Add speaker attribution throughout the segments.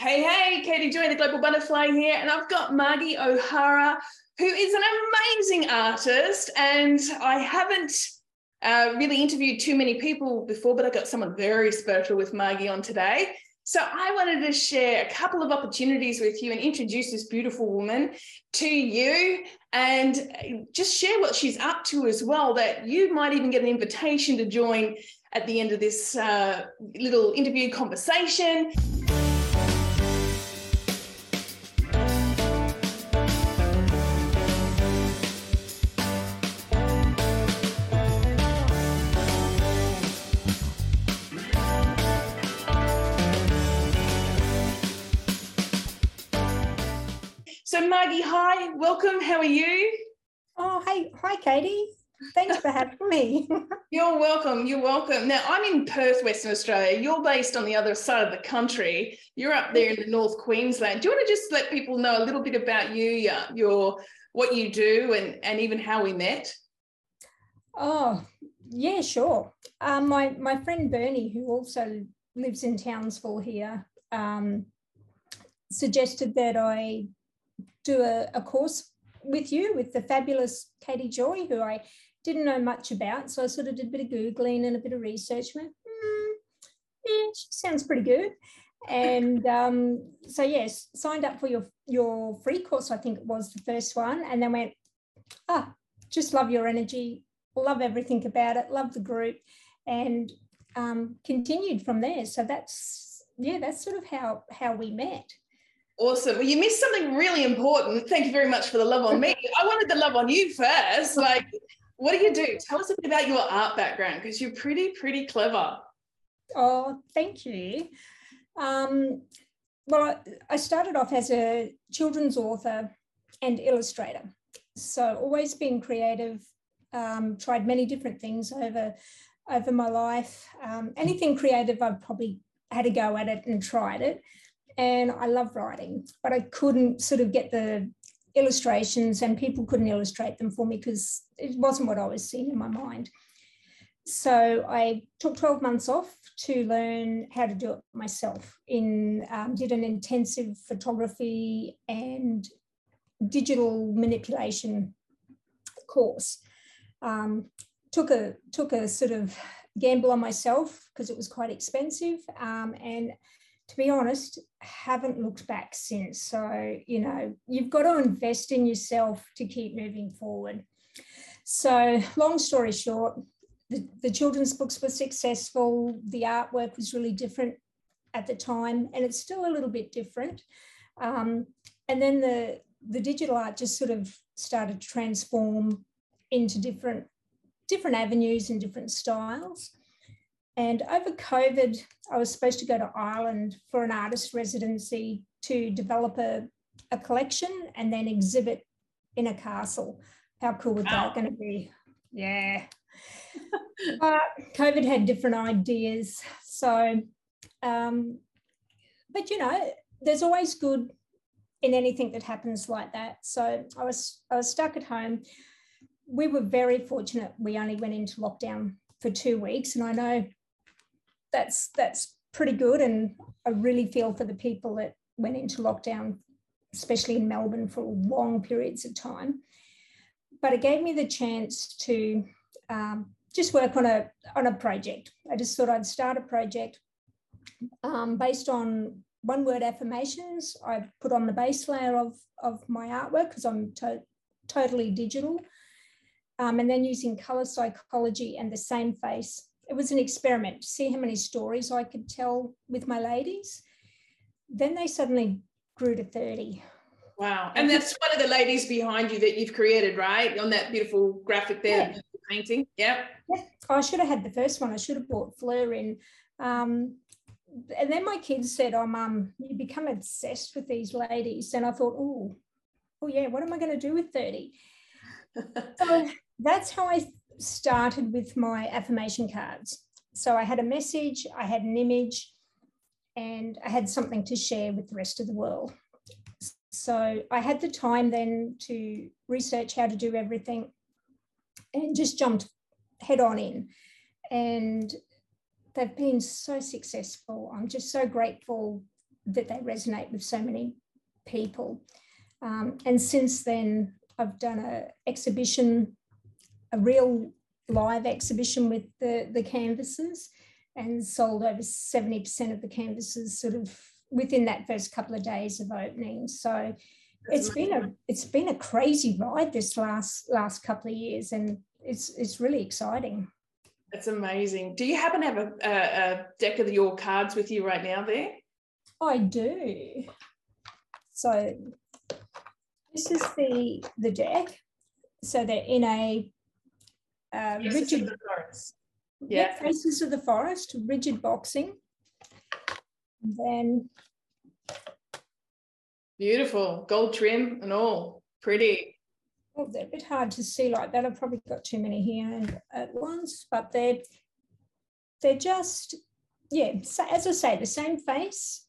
Speaker 1: Hey, hey, Katie Joy, the Global Butterfly here, and I've got Margie O'Hara, who is an amazing artist. And I haven't uh, really interviewed too many people before, but I got someone very special with Margie on today. So I wanted to share a couple of opportunities with you and introduce this beautiful woman to you and just share what she's up to as well, that you might even get an invitation to join at the end of this uh, little interview conversation. Margie, hi, welcome. How are you?
Speaker 2: Oh, hey, hi, Katie. Thanks for having me.
Speaker 1: You're welcome. You're welcome. Now, I'm in Perth, Western Australia. You're based on the other side of the country. You're up there in the North Queensland. Do you want to just let people know a little bit about you, your, your what you do, and and even how we met?
Speaker 2: Oh, yeah, sure. Um, my my friend Bernie, who also lives in Townsville here, um, suggested that I do a, a course with you with the fabulous Katie Joy, who I didn't know much about. So I sort of did a bit of Googling and a bit of research. Went, mm, yeah, she sounds pretty good. And um, so yes, signed up for your your free course. I think it was the first one, and then went, ah, just love your energy, love everything about it, love the group, and um, continued from there. So that's yeah, that's sort of how how we met.
Speaker 1: Awesome. Well, you missed something really important. Thank you very much for the love on me. I wanted the love on you first. Like, what do you do? Tell us a bit about your art background because you're pretty, pretty clever.
Speaker 2: Oh, thank you. Um, well, I started off as a children's author and illustrator. So always been creative, um, tried many different things over, over my life. Um, anything creative, I've probably had a go at it and tried it and I love writing, but I couldn't sort of get the illustrations and people couldn't illustrate them for me because it wasn't what I was seeing in my mind. So I took 12 months off to learn how to do it myself. In um, did an intensive photography and digital manipulation course. Um, took a took a sort of gamble on myself because it was quite expensive um, and to be honest, haven't looked back since. So, you know, you've got to invest in yourself to keep moving forward. So, long story short, the, the children's books were successful. The artwork was really different at the time, and it's still a little bit different. Um, and then the, the digital art just sort of started to transform into different, different avenues and different styles. And over COVID, I was supposed to go to Ireland for an artist residency to develop a, a collection and then exhibit in a castle. How cool was wow. that going to be? Yeah. but COVID had different ideas. So, um, but you know, there's always good in anything that happens like that. So I was I was stuck at home. We were very fortunate. We only went into lockdown for two weeks, and I know that's that's pretty good. And I really feel for the people that went into lockdown, especially in Melbourne for long periods of time. But it gave me the chance to um, just work on a on a project. I just thought I'd start a project um, based on one word affirmations. I put on the base layer of of my artwork because I'm to- totally digital. Um, and then using color psychology and the same face it was an experiment to see how many stories I could tell with my ladies. Then they suddenly grew to 30.
Speaker 1: Wow. And that's one of the ladies behind you that you've created, right? On that beautiful graphic there, yeah. painting. Yep.
Speaker 2: Yeah. I should have had the first one. I should have brought Fleur in. Um, and then my kids said, Oh, mum, you become obsessed with these ladies. And I thought, Oh, oh yeah, what am I going to do with 30? so that's how I started with my affirmation cards. So I had a message, I had an image, and I had something to share with the rest of the world. So I had the time then to research how to do everything and just jumped head on in. And they've been so successful. I'm just so grateful that they resonate with so many people. Um, and since then, I've done an exhibition, a real live exhibition with the, the canvases and sold over 70% of the canvases sort of within that first couple of days of opening. So it's been a it's been a crazy ride this last last couple of years and it's it's really exciting.
Speaker 1: That's amazing. Do you happen to have a, a, a deck of your cards with you right now there?
Speaker 2: I do. So this is the the deck. So they're in a uh, rigid
Speaker 1: the forest.
Speaker 2: yeah. faces of the forest, rigid boxing. then
Speaker 1: beautiful gold trim and all pretty.
Speaker 2: Oh, they're a bit hard to see like that. I've probably got too many here at once, but they're they're just yeah. So as I say, the same face,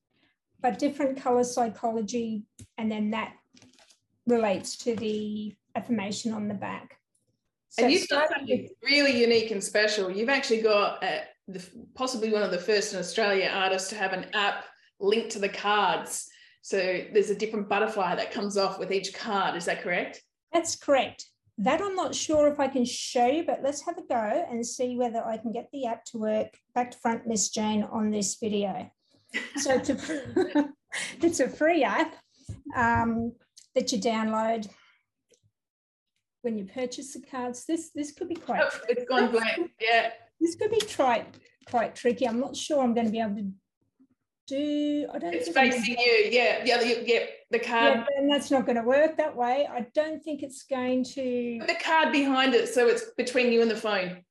Speaker 2: but different color psychology, and then that relates to the affirmation on the back.
Speaker 1: And you've got something really unique and special. You've actually got uh, the, possibly one of the first in Australia artists to have an app linked to the cards. So there's a different butterfly that comes off with each card. Is that correct?
Speaker 2: That's correct. That I'm not sure if I can show you, but let's have a go and see whether I can get the app to work back to front, Miss Jane, on this video. So it's a, it's a free app um, that you download when you purchase the cards. This this could be quite.
Speaker 1: Oh, it's gone blank. Yeah.
Speaker 2: This could be quite quite tricky. I'm not sure I'm going to be able to do. I don't.
Speaker 1: It's facing you. Yeah. Yeah. The, yeah. The card.
Speaker 2: Yeah, and that's not going to work that way. I don't think it's going to.
Speaker 1: Put the card behind it, so it's between you and the phone.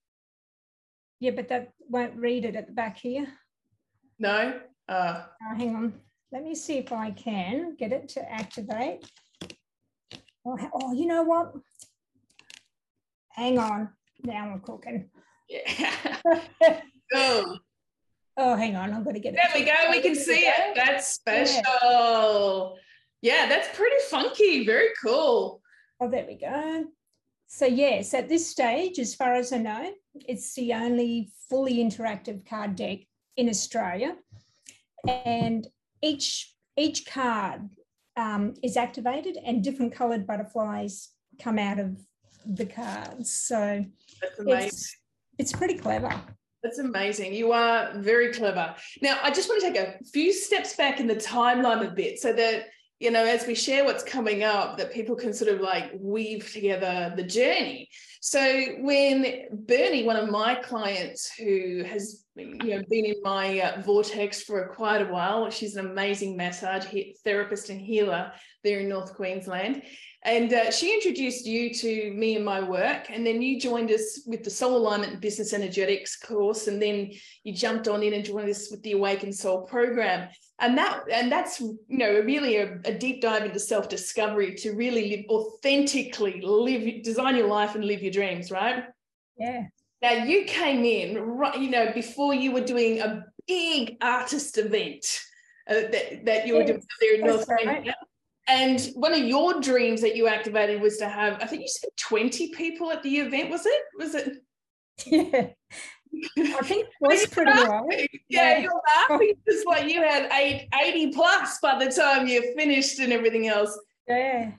Speaker 2: Yeah, but that won't read it at the back here.
Speaker 1: No. Uh,
Speaker 2: oh, hang on. Let me see if I can get it to activate. Oh, oh you know what? Hang on, now we're cooking.
Speaker 1: Yeah. oh.
Speaker 2: oh, hang on, I'm going to get
Speaker 1: it. There we go. We can see it. That's special. Yeah. yeah, that's pretty funky. Very cool.
Speaker 2: Oh, there we go. So, yes, at this stage, as far as I know, it's the only fully interactive card deck in Australia. And each each card um, is activated and different coloured butterflies come out of the cards. So it's, it's pretty clever.
Speaker 1: That's amazing. You are very clever. Now, I just want to take a few steps back in the timeline a bit so that, you know, as we share what's coming up, that people can sort of like weave together the journey. So, when Bernie, one of my clients who has you know been in my uh, vortex for quite a while, she's an amazing massage therapist and healer there in North Queensland. And uh, she introduced you to me and my work. And then you joined us with the Soul Alignment and Business Energetics course. And then you jumped on in and joined us with the Awakened Soul program. And that and that's you know really a, a deep dive into self-discovery to really live authentically, live, design your life and live your dreams, right?
Speaker 2: Yeah.
Speaker 1: Now you came in right, you know, before you were doing a big artist event uh, that, that you were doing there in North Carolina. And one of your dreams that you activated was to have, I think you said 20 people at the event, was it? Was it?
Speaker 2: Yeah. I think it was pretty.
Speaker 1: Yeah, yeah, you're laughing just like you had eight, 80 plus by the time you finished and everything else.
Speaker 2: Yeah.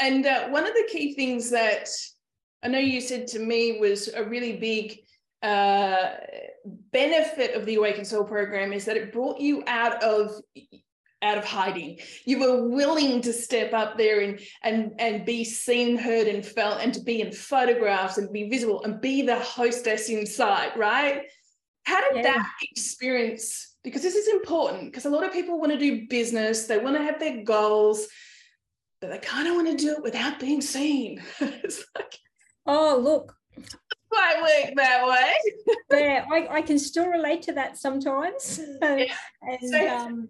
Speaker 1: And uh, one of the key things that I know you said to me was a really big uh, benefit of the Awaken Soul program is that it brought you out of out of hiding. You were willing to step up there and and and be seen, heard, and felt, and to be in photographs and be visible and be the hostess inside, right? How did yeah. that experience? Because this is important because a lot of people want to do business, they want to have their goals, but they kind of want to do it without being seen. it's like,
Speaker 2: oh, look,
Speaker 1: quite work that way.
Speaker 2: yeah, I, I, can still relate to that sometimes. Yeah. and so, um,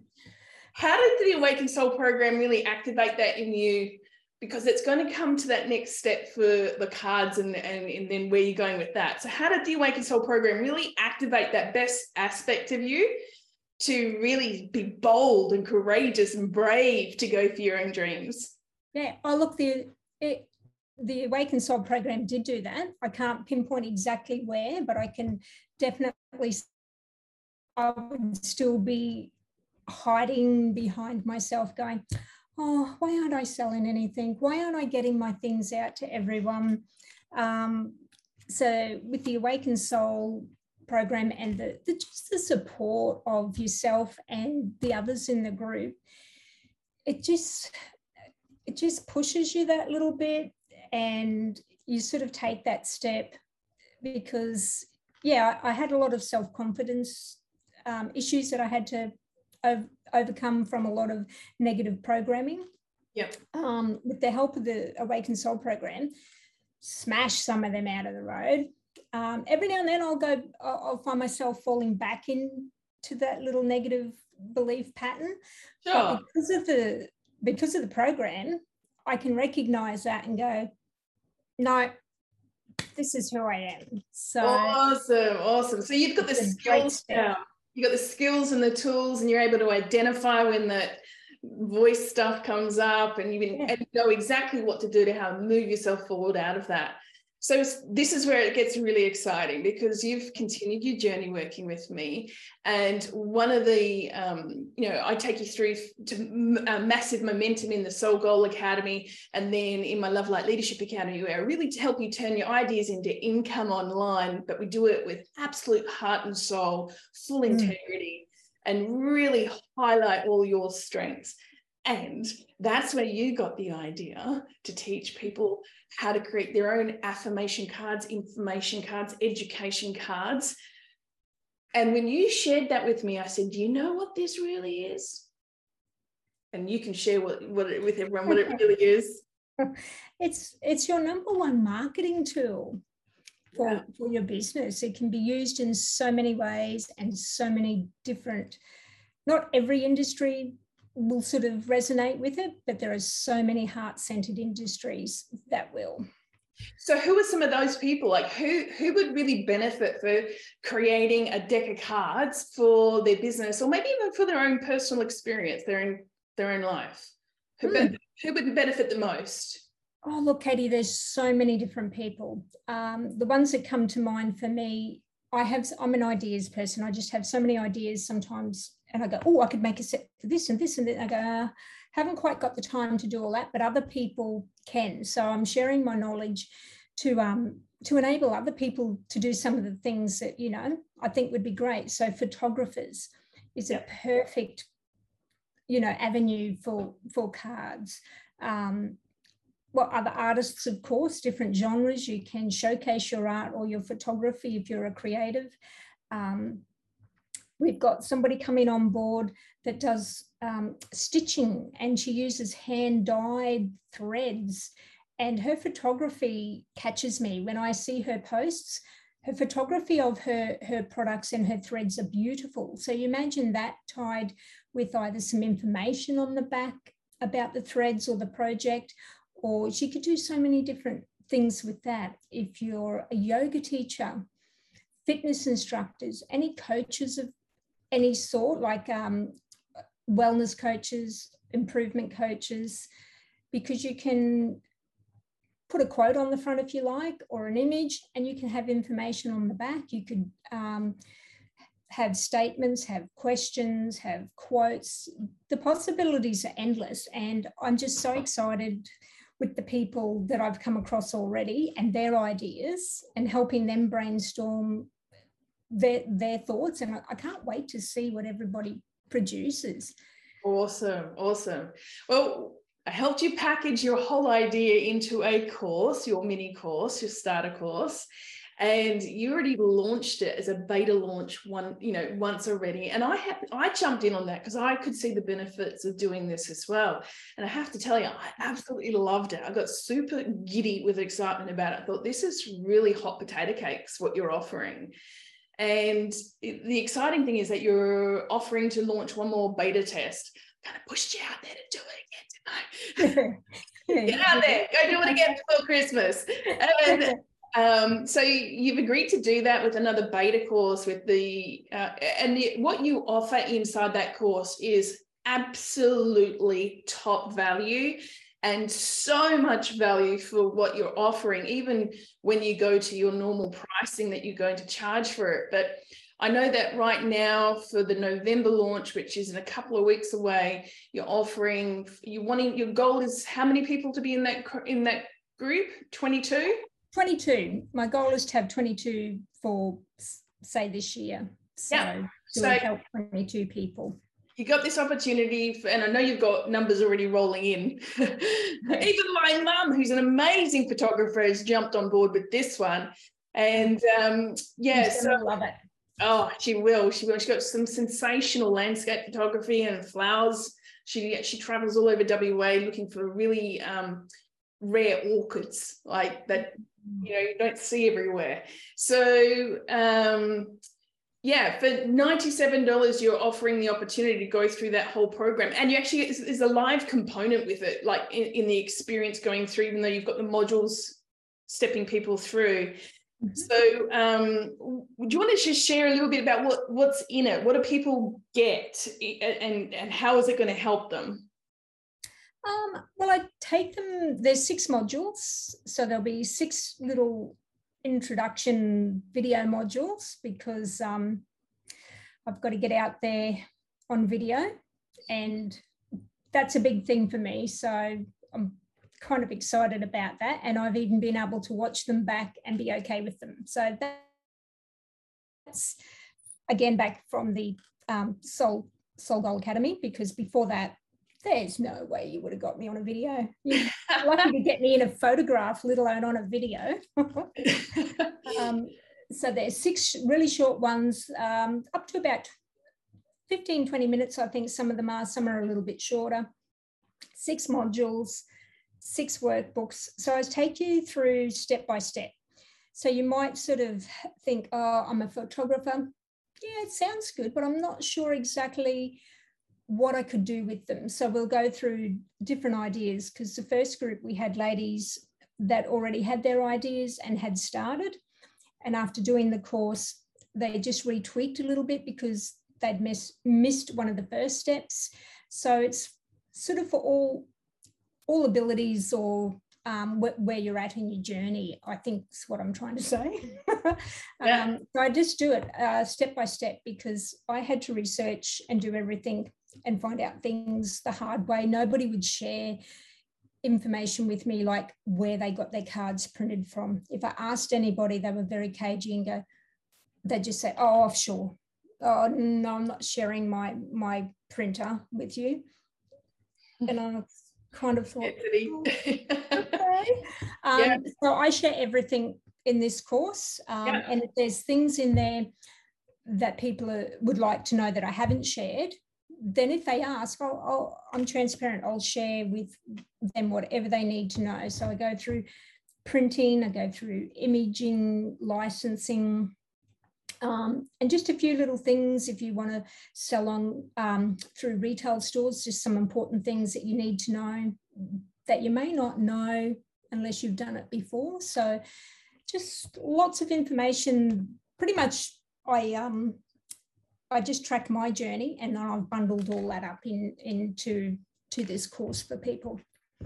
Speaker 1: how did the Awaken Soul program really activate that in you? Because it's going to come to that next step for the cards and, and, and then where you're going with that. So, how did the Awaken Soul program really activate that best aspect of you to really be bold and courageous and brave to go for your own dreams?
Speaker 2: Yeah, oh, look, the it, the Awaken Soul program did do that. I can't pinpoint exactly where, but I can definitely I would still be hiding behind myself, going, oh, why aren't I selling anything? Why aren't I getting my things out to everyone? Um, so with the Awakened Soul program and the, the, just the support of yourself and the others in the group, it just it just pushes you that little bit and you sort of take that step because yeah i, had a lot of self-confidence um, issues that i had to ov- overcome from a lot of negative programming.
Speaker 1: Yep.
Speaker 2: Um, with the help of the awakened soul program smash some of them out of the road. Um, every now and then i'll go I'll, I'll find myself falling back into that little negative belief pattern.
Speaker 1: Sure.
Speaker 2: but because of the because of the program i can recognize that and go no this is who i am. So
Speaker 1: awesome awesome. So you've got the skills now you've got the skills and the tools and you're able to identify when that voice stuff comes up and you, yeah. and you know exactly what to do to how move yourself forward out of that so this is where it gets really exciting because you've continued your journey working with me, and one of the, um, you know, I take you through to massive momentum in the Soul Goal Academy, and then in my Love Light Leadership Academy, where I really help you turn your ideas into income online, but we do it with absolute heart and soul, full mm. integrity, and really highlight all your strengths. And that's where you got the idea to teach people how to create their own affirmation cards, information cards, education cards. And when you shared that with me, I said, Do you know what this really is? And you can share what, what it, with everyone what it really is.
Speaker 2: It's it's your number one marketing tool for, yeah. for your business. It can be used in so many ways and so many different, not every industry will sort of resonate with it, but there are so many heart centered industries that will.
Speaker 1: So who are some of those people? Like who who would really benefit for creating a deck of cards for their business or maybe even for their own personal experience, their own their own life? Who, be, who would benefit the most?
Speaker 2: Oh, look, Katie, there's so many different people. Um, the ones that come to mind for me, I have, I'm an ideas person. I just have so many ideas sometimes and I go, oh, I could make a set for this and this and then I go, uh, haven't quite got the time to do all that, but other people can. So I'm sharing my knowledge to um, to enable other people to do some of the things that you know I think would be great. So photographers is a perfect you know avenue for for cards. Um, well, other artists, of course, different genres. You can showcase your art or your photography if you're a creative. Um, We've got somebody coming on board that does um, stitching and she uses hand dyed threads. And her photography catches me when I see her posts. Her photography of her, her products and her threads are beautiful. So you imagine that tied with either some information on the back about the threads or the project, or she could do so many different things with that. If you're a yoga teacher, fitness instructors, any coaches of any sort, like um, wellness coaches, improvement coaches, because you can put a quote on the front if you like, or an image, and you can have information on the back. You could um, have statements, have questions, have quotes. The possibilities are endless. And I'm just so excited with the people that I've come across already and their ideas and helping them brainstorm their, their thoughts. And I, I can't wait to see what everybody produces.
Speaker 1: Awesome. Awesome. Well, I helped you package your whole idea into a course, your mini course, your starter course. And you already launched it as a beta launch one, you know, once already. And I had I jumped in on that because I could see the benefits of doing this as well. And I have to tell you, I absolutely loved it. I got super giddy with excitement about it. I thought this is really hot potato cakes, what you're offering. And the exciting thing is that you're offering to launch one more beta test. Kind of pushed you out there to do it again tonight. Get out there, go do it again before Christmas. And um, so you've agreed to do that with another beta course with the uh, and the, what you offer inside that course is absolutely top value and so much value for what you're offering, even when you go to your normal pricing that you're going to charge for it. But I know that right now for the November launch, which is in a couple of weeks away, you're offering you wanting your goal is how many people to be in that in that group? 22?
Speaker 2: 22. My goal is to have 22 for say this year. So yeah. so help 22 people
Speaker 1: you got this opportunity for, and i know you've got numbers already rolling in. Even my mum who's an amazing photographer has jumped on board with this one. And um yeah so
Speaker 2: love it.
Speaker 1: Oh she will. She will. She got some sensational landscape photography and flowers. She she travels all over wa looking for really um rare orchids like that you know you don't see everywhere. So um yeah, for $97, you're offering the opportunity to go through that whole program. And you actually, there's a live component with it, like in, in, the experience going through, even though you've got the modules stepping people through. Mm-hmm. So, um, do you want to just share a little bit about what, what's in it? What do people get and, and how is it going to help them?
Speaker 2: Um, well, I take them, there's six modules. So there'll be six little introduction video modules because um, I've got to get out there on video and that's a big thing for me. So I'm kind of excited about that. And I've even been able to watch them back and be okay with them. So that's again back from the um, Soul, Soul Goal Academy because before that there's no way you would have got me on a video. You're lucky to get me in a photograph, let alone on a video. um, so there's six really short ones, um, up to about 15, 20 minutes, I think some of them are, some are a little bit shorter. Six modules, six workbooks. So I take you through step by step. So you might sort of think, oh, I'm a photographer. Yeah, it sounds good, but I'm not sure exactly what I could do with them. So we'll go through different ideas because the first group we had ladies that already had their ideas and had started. And after doing the course, they just retweaked a little bit because they'd miss, missed one of the first steps. So it's sort of for all all abilities or um, wh- where you're at in your journey, I think is what I'm trying to say. yeah. um, so I just do it uh, step by step because I had to research and do everything and find out things the hard way. Nobody would share information with me like where they got their cards printed from. If I asked anybody, they were very cagey and go, they'd just say, oh, offshore. Oh, no, I'm not sharing my my printer with you. And I kind of thought, oh, okay. Um, yeah. So I share everything in this course. Um, yeah. And if there's things in there that people are, would like to know that I haven't shared, then if they ask, I'll, i am transparent. I'll share with them whatever they need to know. So I go through printing, I go through imaging, licensing, um, and just a few little things if you want to sell on um, through retail stores, just some important things that you need to know that you may not know unless you've done it before. So just lots of information. Pretty much, I um, I just track my journey and then I've bundled all that up in into to this course for people.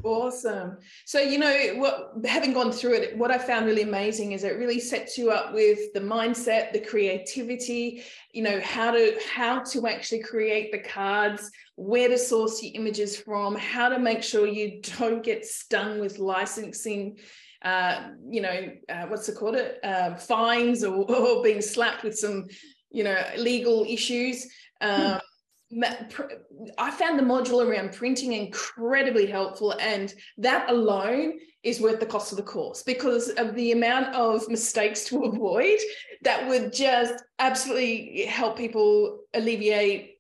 Speaker 1: Awesome. So, you know, what having gone through it, what I found really amazing is it really sets you up with the mindset, the creativity, you know, how to how to actually create the cards, where to source your images from, how to make sure you don't get stung with licensing uh, you know, uh, what's it called it, uh, fines or, or being slapped with some you know, legal issues. Um, I found the module around printing incredibly helpful, and that alone is worth the cost of the course because of the amount of mistakes to avoid that would just absolutely help people alleviate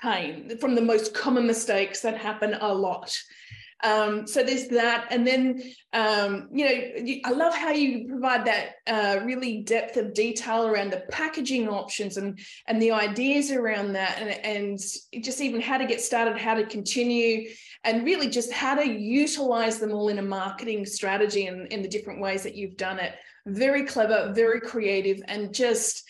Speaker 1: pain from the most common mistakes that happen a lot. Um, so there's that. And then, um, you know, I love how you provide that uh, really depth of detail around the packaging options and, and the ideas around that and, and just even how to get started, how to continue, and really just how to utilize them all in a marketing strategy and in the different ways that you've done it. Very clever, very creative, and just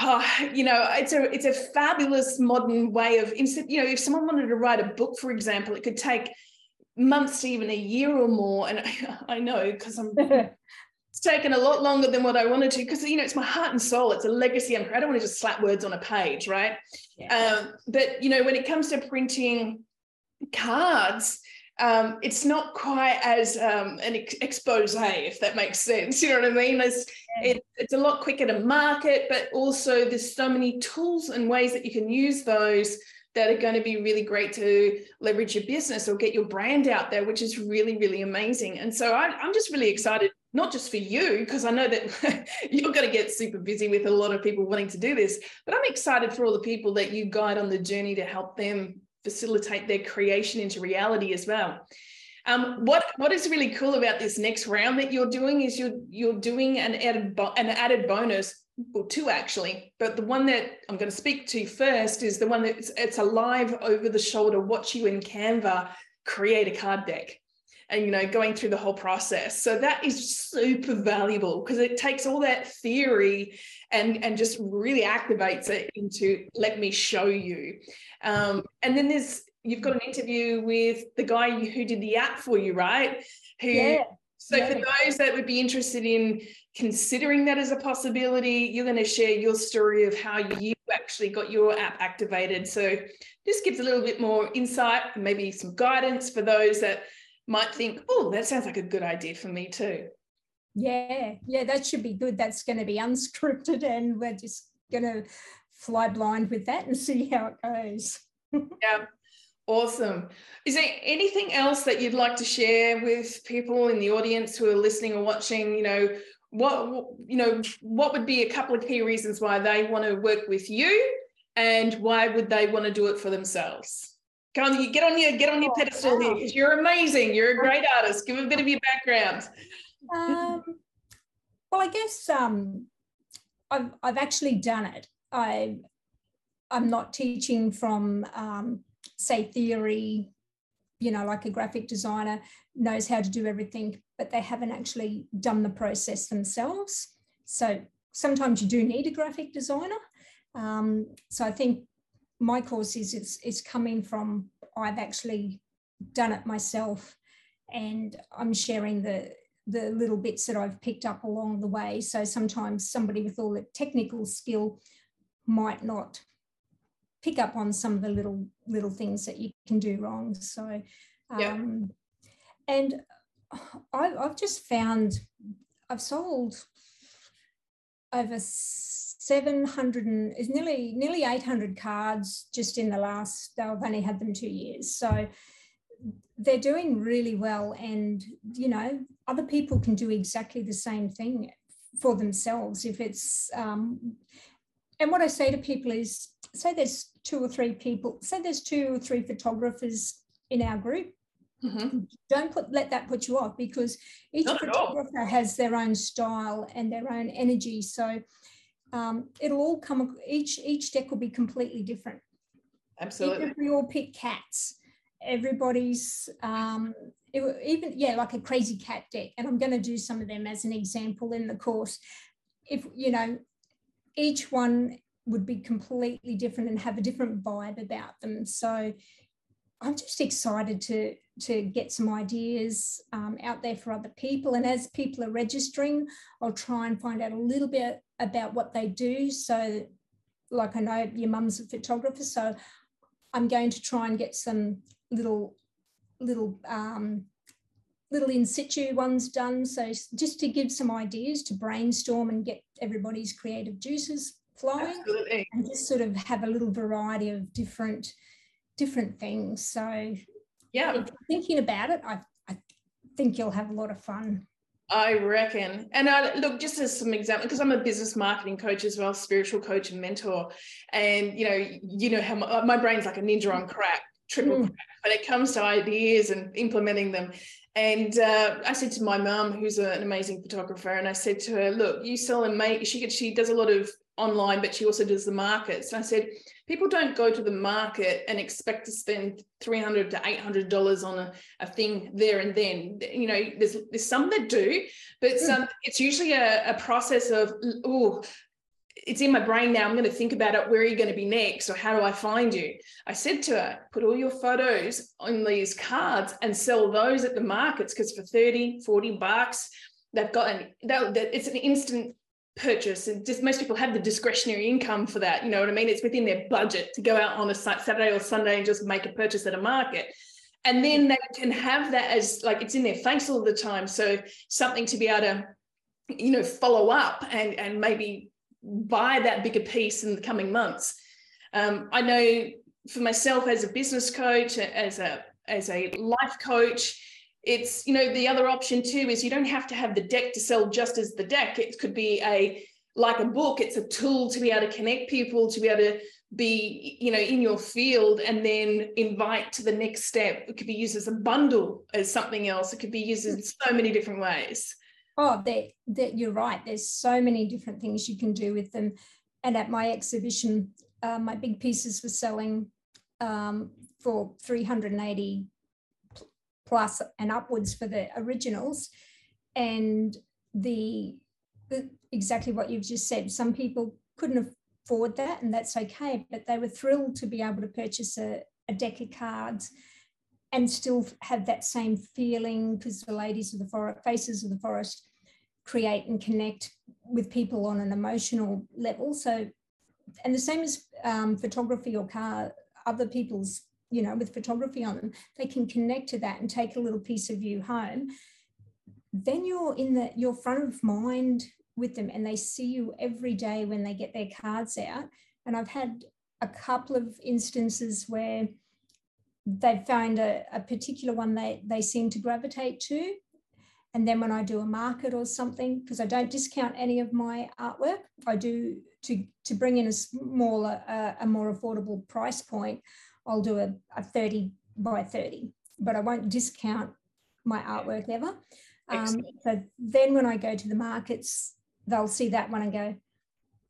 Speaker 1: Oh, you know, it's a it's a fabulous modern way of. You know, if someone wanted to write a book, for example, it could take months to even a year or more and i, I know because i'm it's taken a lot longer than what I wanted to because you know it's my heart and soul. It's a legacy. I'm, I don't want to just slap words on a page, right? Yeah. Um, but you know, when it comes to printing cards, um, it's not quite as um, an ex- expose, if that makes sense. You know what I mean? It's, yeah. it, it's a lot quicker to market, but also there's so many tools and ways that you can use those that are going to be really great to leverage your business or get your brand out there, which is really, really amazing. And so I, I'm just really excited, not just for you, because I know that you're going to get super busy with a lot of people wanting to do this, but I'm excited for all the people that you guide on the journey to help them facilitate their creation into reality as well. Um, what what is really cool about this next round that you're doing is you're you're doing an added an added bonus well two actually. But the one that i'm going to speak to first is the one that it's, it's a live over the shoulder watch you in canva create a card deck and you know going through the whole process. So that is super valuable because it takes all that theory and and just really activates it into let me show you. Um, and then there's you've got an interview with the guy who did the app for you right? Who yeah. So yeah. for those that would be interested in considering that as a possibility you're going to share your story of how you actually got your app activated so this gives a little bit more insight maybe some guidance for those that might think, oh, that sounds like a good idea for me too.
Speaker 2: Yeah, yeah, that should be good. That's going to be unscripted and we're just going to fly blind with that and see how it goes.
Speaker 1: yeah, awesome. Is there anything else that you'd like to share with people in the audience who are listening or watching? You know, what you know, what would be a couple of key reasons why they want to work with you, and why would they want to do it for themselves? Come on, you get on your get on your oh, pedestal wow. here because you're amazing. You're a great artist. Give a bit of your background.
Speaker 2: Um, well, I guess um, I've I've actually done it. I I'm not teaching from um, say theory, you know, like a graphic designer knows how to do everything, but they haven't actually done the process themselves. So sometimes you do need a graphic designer. Um, so I think my course is it's, it's coming from I've actually done it myself and I'm sharing the the little bits that I've picked up along the way. So sometimes somebody with all the technical skill might not pick up on some of the little little things that you can do wrong. So um, yeah. and I, I've just found I've sold over 700 and is nearly nearly 800 cards just in the last I've only had them two years so they're doing really well and you know other people can do exactly the same thing for themselves if it's um, and what i say to people is say there's two or three people say there's two or three photographers in our group Mm-hmm. Don't put let that put you off because each Not photographer has their own style and their own energy. So um, it'll all come each each deck will be completely different.
Speaker 1: Absolutely.
Speaker 2: Even we all pick cats. Everybody's um, it, even yeah, like a crazy cat deck, and I'm going to do some of them as an example in the course. If you know, each one would be completely different and have a different vibe about them. So I'm just excited to to get some ideas um, out there for other people. And as people are registering, I'll try and find out a little bit about what they do. So, like I know your mum's a photographer, so I'm going to try and get some little little um, little in situ ones done. So just to give some ideas to brainstorm and get everybody's creative juices flowing,
Speaker 1: Absolutely.
Speaker 2: and just sort of have a little variety of different different things. So
Speaker 1: yeah,
Speaker 2: thinking about it, I I think you'll have a lot of fun.
Speaker 1: I reckon. And I look just as some example, because I'm a business marketing coach as well, spiritual coach and mentor. And you know, you know how my, my brain's like a ninja on crack, triple mm. crack, when it comes to ideas and implementing them. And uh, I said to my mum, who's a, an amazing photographer, and I said to her, "Look, you sell and make." She she does a lot of online, but she also does the markets. And I said, people don't go to the market and expect to spend 300 to 800 dollars on a, a thing there and then. You know there's there's some that do but some it's usually a, a process of oh it's in my brain now i'm going to think about it where are you going to be next or how do i find you? I said to her put all your photos on these cards and sell those at the markets because for 30 40 bucks they've got an it's an instant purchase and just most people have the discretionary income for that you know what i mean? It's within their budget to go out on a saturday or sunday and just make a purchase at a market. And then they can have that as like it's in their face all the time. So something to be able to you know follow up and and maybe buy that bigger piece in the coming months. Um, i know for myself as a business coach as a as a life coach it's you know the other option too is you don't have to have the deck to sell just as the deck. It could be a like a book it's a tool to be able to connect people to be able to be you know in your field and then invite to the next step. It could be used as a bundle as something else. It could be used in so many different ways.
Speaker 2: Oh that that you're right. There's so many different things you can do with them. And at my exhibition uh, my big pieces were selling um, for 380 plus and upwards for the originals. And the, the exactly what you've just said, some people couldn't afford that, and that's okay, but they were thrilled to be able to purchase a, a deck of cards and still have that same feeling because the ladies of the forest, faces of the forest, create and connect with people on an emotional level. So, and the same as um, photography or car, other people's you know, with photography on them, they can connect to that and take a little piece of you home. Then you're in the your front of mind with them and they see you every day when they get their cards out. And I've had a couple of instances where they've found a, a particular one they, they seem to gravitate to. And then when I do a market or something, because I don't discount any of my artwork, I do to, to bring in a smaller, uh, a more affordable price point. I'll do a, a 30 by 30, but I won't discount my artwork ever. Um, so then when I go to the markets, they'll see that one and go,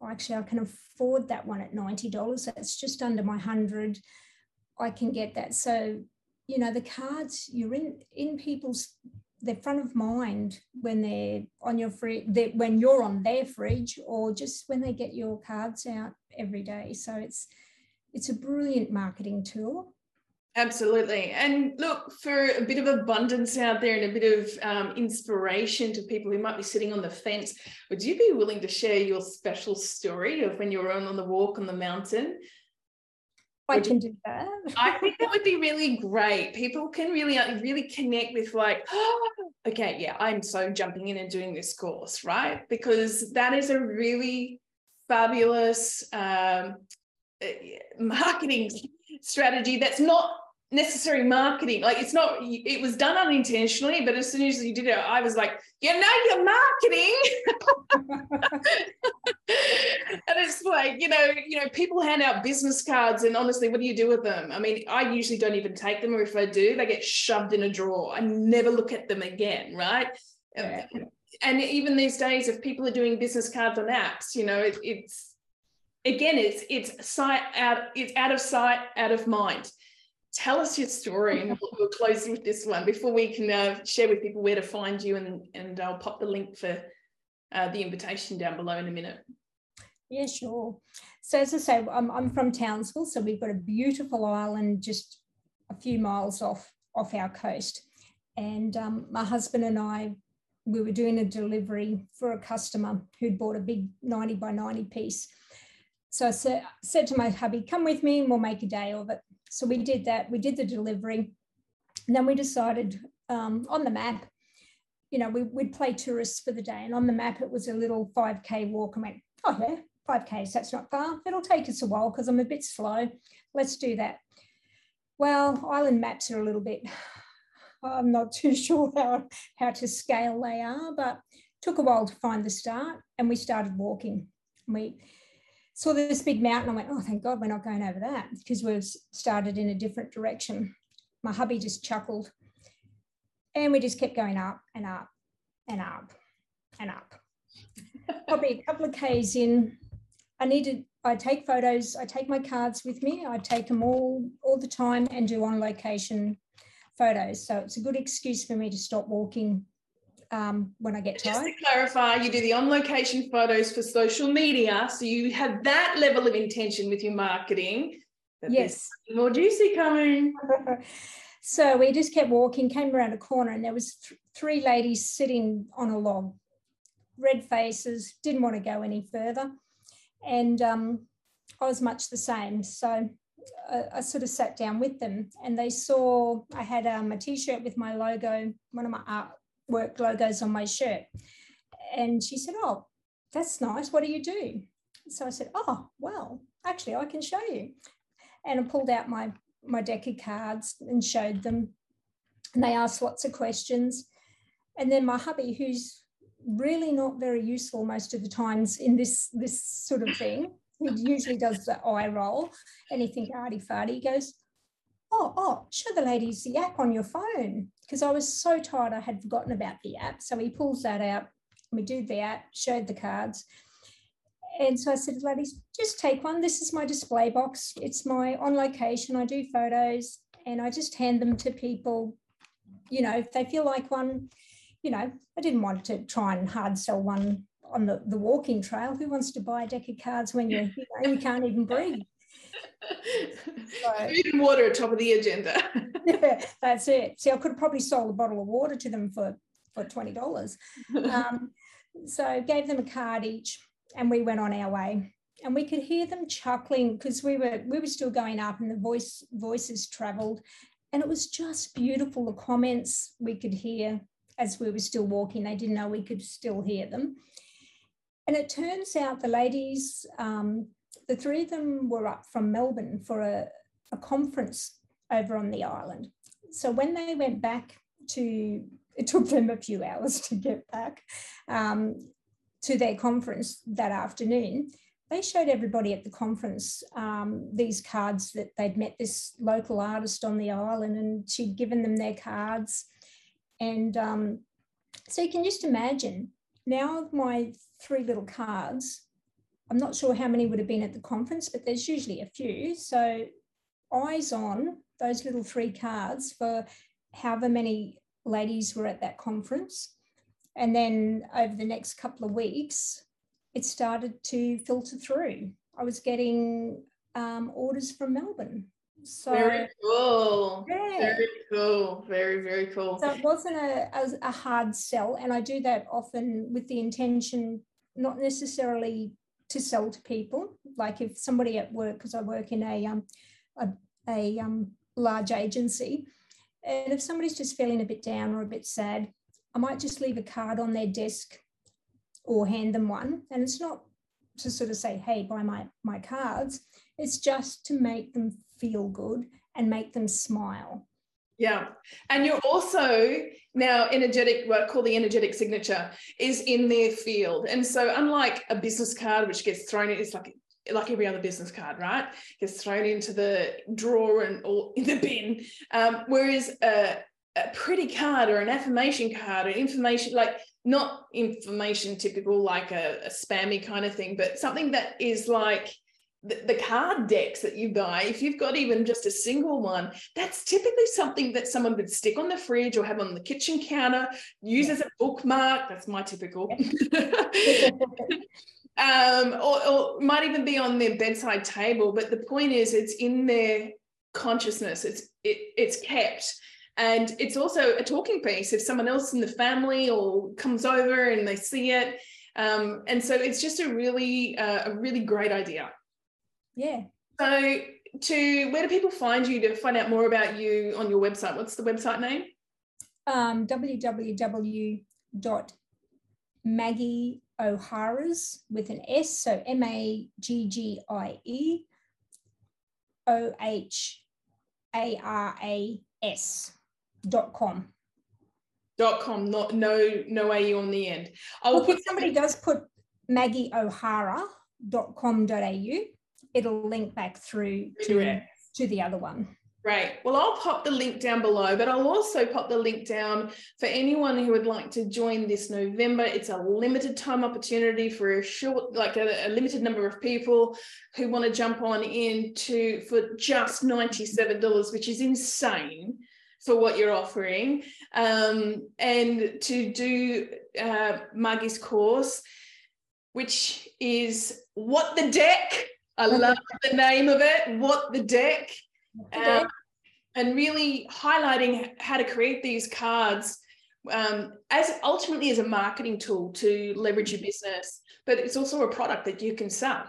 Speaker 2: oh, actually, I can afford that one at $90. That's just under my 100. I can get that. So, you know, the cards, you're in, in people's, they're front of mind when they're on your fridge, when you're on their fridge or just when they get your cards out every day. So it's, it's a brilliant marketing tool.
Speaker 1: Absolutely. And look, for a bit of abundance out there and a bit of um, inspiration to people who might be sitting on the fence, would you be willing to share your special story of when you were on the walk on the mountain?
Speaker 2: I can do that.
Speaker 1: I think that would be really great. People can really, uh, really connect with like, oh, okay, yeah, I'm so jumping in and doing this course, right? Because that is a really fabulous um, Uh, marketing strategy that's not necessary marketing. Like it's not it was done unintentionally but as soon as you did it i was like you know you're marketing. And it's like you know you know people hand out business cards and honestly what do you do with them? I mean i usually don't even take them or if i do they get shoved in a drawer. I never look at them again right? Yeah. and even these days if people are doing business cards on apps you know it, it's again, it's it's sight out, it's out of sight, out of mind. Tell us your story, and we'll, we'll close with this one before we can uh, share with people where to find you, and and I'll pop the link for uh, the invitation down below in a minute.
Speaker 2: Yeah, sure. So as I say, I'm, I'm from Townsville, so we've got a beautiful island just a few miles off off our coast, and um, my husband and I we were doing a delivery for a customer who'd bought a big 90 by 90 piece so I said, said to my hubby, come with me and we'll make a day of it. So we did that. We did the delivery. And then we decided um, on the map, you know, we, would play tourists for the day. And on the map, it was a little 5K walk. I went, oh, yeah, 5Ks, that's not far. It'll take us a while because I'm a bit slow. Let's do that. Well, island maps are a little bit, I'm not too sure how, how to scale they are, but took a while to find the start and we started walking. We saw this big mountain. I went, oh, thank God we're not going over that because we've started in a different direction. My hubby just chuckled. And we just kept going up and up and up and up. Probably a couple of Ks in. I needed, I take photos, I take my cards with me, I take them all all the time and do on location photos. So it's a good excuse for me to stop walking um, when I get. Just
Speaker 1: to clarify, you do the on location photos for social media. So you have that level of intention with your marketing.
Speaker 2: Yes.
Speaker 1: More juicy coming.
Speaker 2: so we just kept walking, came around a corner, and there was th- three ladies sitting on a log, red faces, didn't want to go any further. And um, I was much the same. So I, I, sort of sat down with them and they saw I had um, a t shirt with my logo, one of my artwork logos on my shirt. And she said, Oh, that's nice. What do you do? So I said, Oh, well, actually, I can show you. And I pulled out my, my deck of cards and showed them. And they asked lots of questions. And then my hubby, who's really not very useful most of the times in this, this sort of thing, he usually does the eye roll, anything arty farty, goes, oh, oh, show the ladies the app on your phone. Because I was so tired, I had forgotten about the app. So he pulls that out. We do the app, showed the cards. And so I said, ladies, just take one. This is my display box. It's my on location. I do photos and I just hand them to people. You know, if they feel like one, you know, I didn't want to try and hard sell one on the, the walking trail. Who wants to buy a deck of cards when you you, know, you can't even breathe?
Speaker 1: So, Food and water at top of the agenda.
Speaker 2: yeah, that's it. See, I could have probably sold a bottle of water to them for for twenty dollars. Um, so gave them a card each, and we went on our way. And we could hear them chuckling because we were we were still going up, and the voice voices travelled, and it was just beautiful. The comments we could hear as we were still walking. They didn't know we could still hear them. And it turns out the ladies, um, the three of them were up from Melbourne for a, a conference over on the island. So when they went back to, it took them a few hours to get back um, to their conference that afternoon. They showed everybody at the conference um, these cards that they'd met this local artist on the island and she'd given them their cards. And um, so you can just imagine now of my three little cards, I'm not sure how many would have been at the conference, but there's usually a few. So eyes on those little three cards for however many ladies were at that conference. And then over the next couple of weeks, it started to filter through. I was getting um, orders from Melbourne so
Speaker 1: very cool. Yeah. Very cool. Very, very cool.
Speaker 2: So it wasn't a, a, a hard sell. And I do that often with the intention, not necessarily to sell to people. Like if somebody at work, because I work in a um a, a um large agency, and if somebody's just feeling a bit down or a bit sad, I might just leave a card on their desk or hand them one. And it's not to sort of say, hey, buy my my cards. It's just to make them feel good and make them smile.
Speaker 1: Yeah. And you're also now energetic, what I call the energetic signature is in their field. And so unlike a business card, which gets thrown in, it's like like every other business card, right? Gets thrown into the drawer and or in the bin. Um, whereas a, a pretty card or an affirmation card or information, like not information typical like a, a spammy kind of thing, but something that is like the, the card decks that you buy, if you've got even just a single one, that's typically something that someone would stick on the fridge or have on the kitchen counter, use as a bookmark. That's my typical. um, or, or might even be on their bedside table. But the point is, it's in their consciousness. It's it, it's kept. And it's also a talking piece if someone else in the family or comes over and they see it. Um, and so it's just a really, uh, a really great idea.
Speaker 2: Yeah.
Speaker 1: So, to where do people find you to find out more about you on your website? What's the website name?
Speaker 2: Um, www.maggieohara's with an S, so M A G G I E O H A R A S dot com.
Speaker 1: Dot com, not no no AU on the end.
Speaker 2: I will well, put somebody does put maggieohara.com.au it'll link back through to, to the other one.
Speaker 1: Great. Well, I'll pop the link down below, but I'll also pop the link down for anyone who would like to join this November. It's a limited time opportunity for a short, like a, a limited number of people who want to jump on in to for just $97, which is insane for what you're offering. Um, and to do uh, Maggie's course, which is What the Deck I love the name of it, What the Deck, um, and really highlighting how to create these cards um, as ultimately as a marketing tool to leverage your business, but it's also a product that you can sell.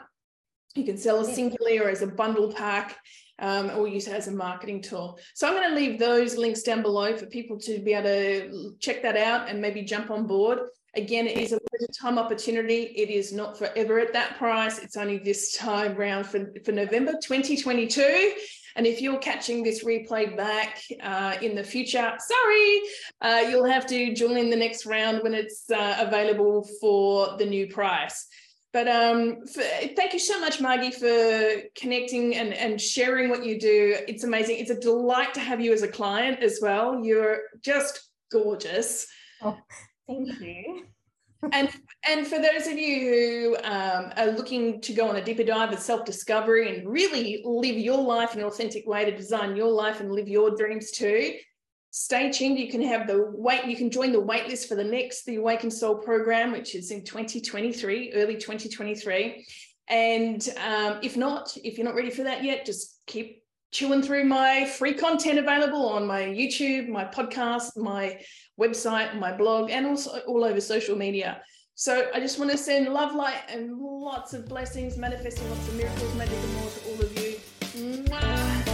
Speaker 1: You can sell a singly or as a bundle pack. Um, or use it as a marketing tool. So I'm going to leave those links down below for people to be able to check that out and maybe jump on board. Again, it is a limited time opportunity. It is not forever at that price. It's only this time round for, for November 2022. And if you're catching this replay back uh, in the future, sorry, uh, you'll have to join in the next round when it's uh, available for the new price. But um, for, thank you so much, Margie, for connecting and, and sharing what you do. It's amazing. It's a delight to have you as a client as well. You're just gorgeous.
Speaker 2: Oh, thank you.
Speaker 1: And and for those of you who um, are looking to go on a deeper dive of self-discovery and really live your life in an authentic way to design your life and live your dreams too stay tuned. You can have the wait you can join the wait list for the next the awakened soul program which is in 2023 early 2023 and um, if not if you're not ready for that yet just keep chewing through my free content available on my youtube my podcast my website, my blog, and also all over social media. So I just want to send love, light, and lots of blessings, manifesting lots of miracles, magic, and more to all of you. Mwah.